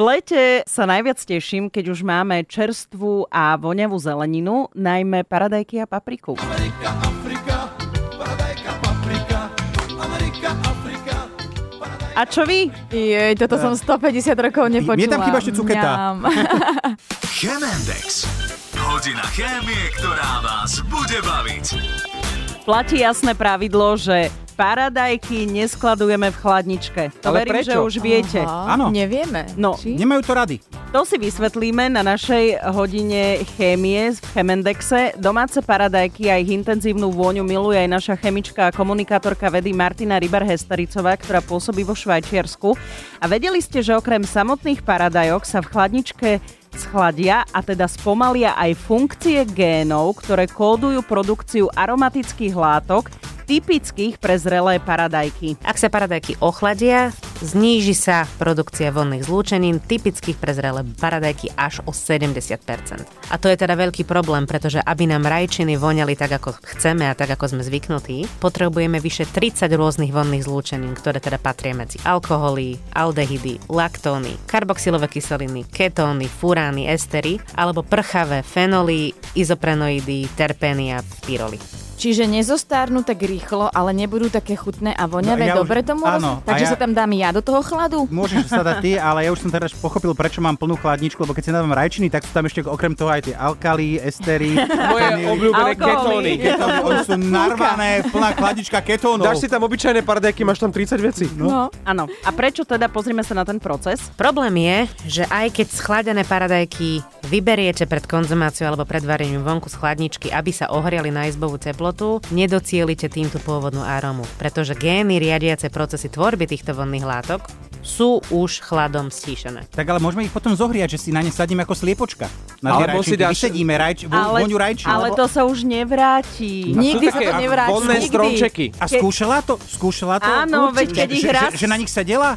V lete sa najviac teším, keď už máme čerstvú a voňavú zeleninu, najmä paradajky a papriku. Amerika, Afrika, paradajka, paprika, Amerika, Afrika. A čo vy? Jej, toto som 150 rokov nepočula. Mne tam chýba ešte cuketa. Chemendex. Hodina chémie, ktorá vás bude baviť. Platí jasné pravidlo, že paradajky neskladujeme v chladničke. To Ale verím, prečo? že už viete. Áno. Nevieme. No. Či? Nemajú to rady. To si vysvetlíme na našej hodine chémie v Chemendexe. Domáce paradajky a ich intenzívnu vôňu miluje aj naša chemička a komunikátorka vedy Martina Rybar-Hestericová, ktorá pôsobí vo Švajčiarsku. A vedeli ste, že okrem samotných paradajok sa v chladničke schladia a teda spomalia aj funkcie génov, ktoré kódujú produkciu aromatických látok, typických pre zrelé paradajky. Ak sa paradajky ochladia, zníži sa produkcia vonných zlúčenín typických pre zrelé paradajky až o 70%. A to je teda veľký problém, pretože aby nám rajčiny voňali tak, ako chceme a tak, ako sme zvyknutí, potrebujeme vyše 30 rôznych vonných zlúčenín, ktoré teda patria medzi alkoholy, aldehydy, laktóny, karboxylové kyseliny, ketóny, furány, estery alebo prchavé fenoly, izoprenoidy, terpény a pyroly. Čiže nezostárnu tak rýchlo, ale nebudú také chutné a voňavé. No, ja už- Dobre tomu áno, roz... Takže ja- sa tam dám ja do toho chladu? Môžeš sa dať ty, ale ja už som teraz pochopil, prečo mám plnú chladničku, lebo keď si dávam rajčiny, tak sú tam ešte okrem toho aj tie alkali, estery, Moje obľúbené ketóny. ketóny, oni sú narvané, plná chladnička ketónov. Dáš si tam obyčajné paradajky, máš tam 30 vecí. No. Áno. A prečo teda, pozrime sa na ten proces. Problém je, že aj keď schladené paradajky vyberiete pred konzumáciou alebo pred varením vonku z chladničky, aby sa ohriali na izbovú teplotu, nedocielite tým tú pôvodnú arómu, pretože gény riadiace procesy tvorby týchto vonných látok sú už chladom stíšené. Tak ale môžeme ich potom zohriať, že si na ne sadíme ako sliepočka. Na Alebo si dáš- vysedíme rajč, vo, voňu rajčín. ale to sa už nevráti. Nikdy Sú sa to nevráti. Vonné Nikdy. stromčeky. A skúšala to? Skúšala to? Áno, veď Že- keď ich že, raz- že, že na nich sedela?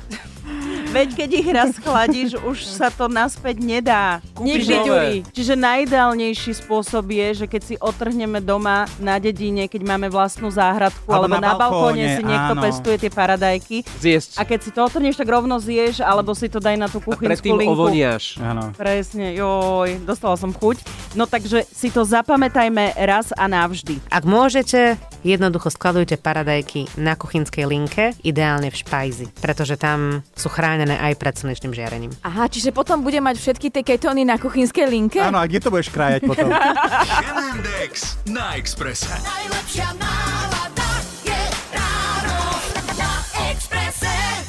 Veď keď ich raz chladíš, už sa to naspäť nedá. Nikdy, Čiže- najideálnejší spôsob je, že keď si otrhneme doma na dedine, keď máme vlastnú záhradku, Alebo alebo, na na, balkóne balkóne, si niekto áno. pestuje tie paradajky. Zjesť. A keď si to otrhneš, tak rovno zješ, alebo si to daj na tú A kuchynskú predtým linku. ovoniaš. Áno. Presne, joj, dostala som chuť. No takže si to zapamätajme raz a navždy. Ak môžete, jednoducho skladujte paradajky na kuchynskej linke, ideálne v špajzi, pretože tam sú chránené aj pred slnečným žiarením. Aha, čiže potom bude mať všetky tie ketóny na kuchynskej linke? Áno, a kde to budeš krájať potom? Na Exprese. Najlepšia náhrada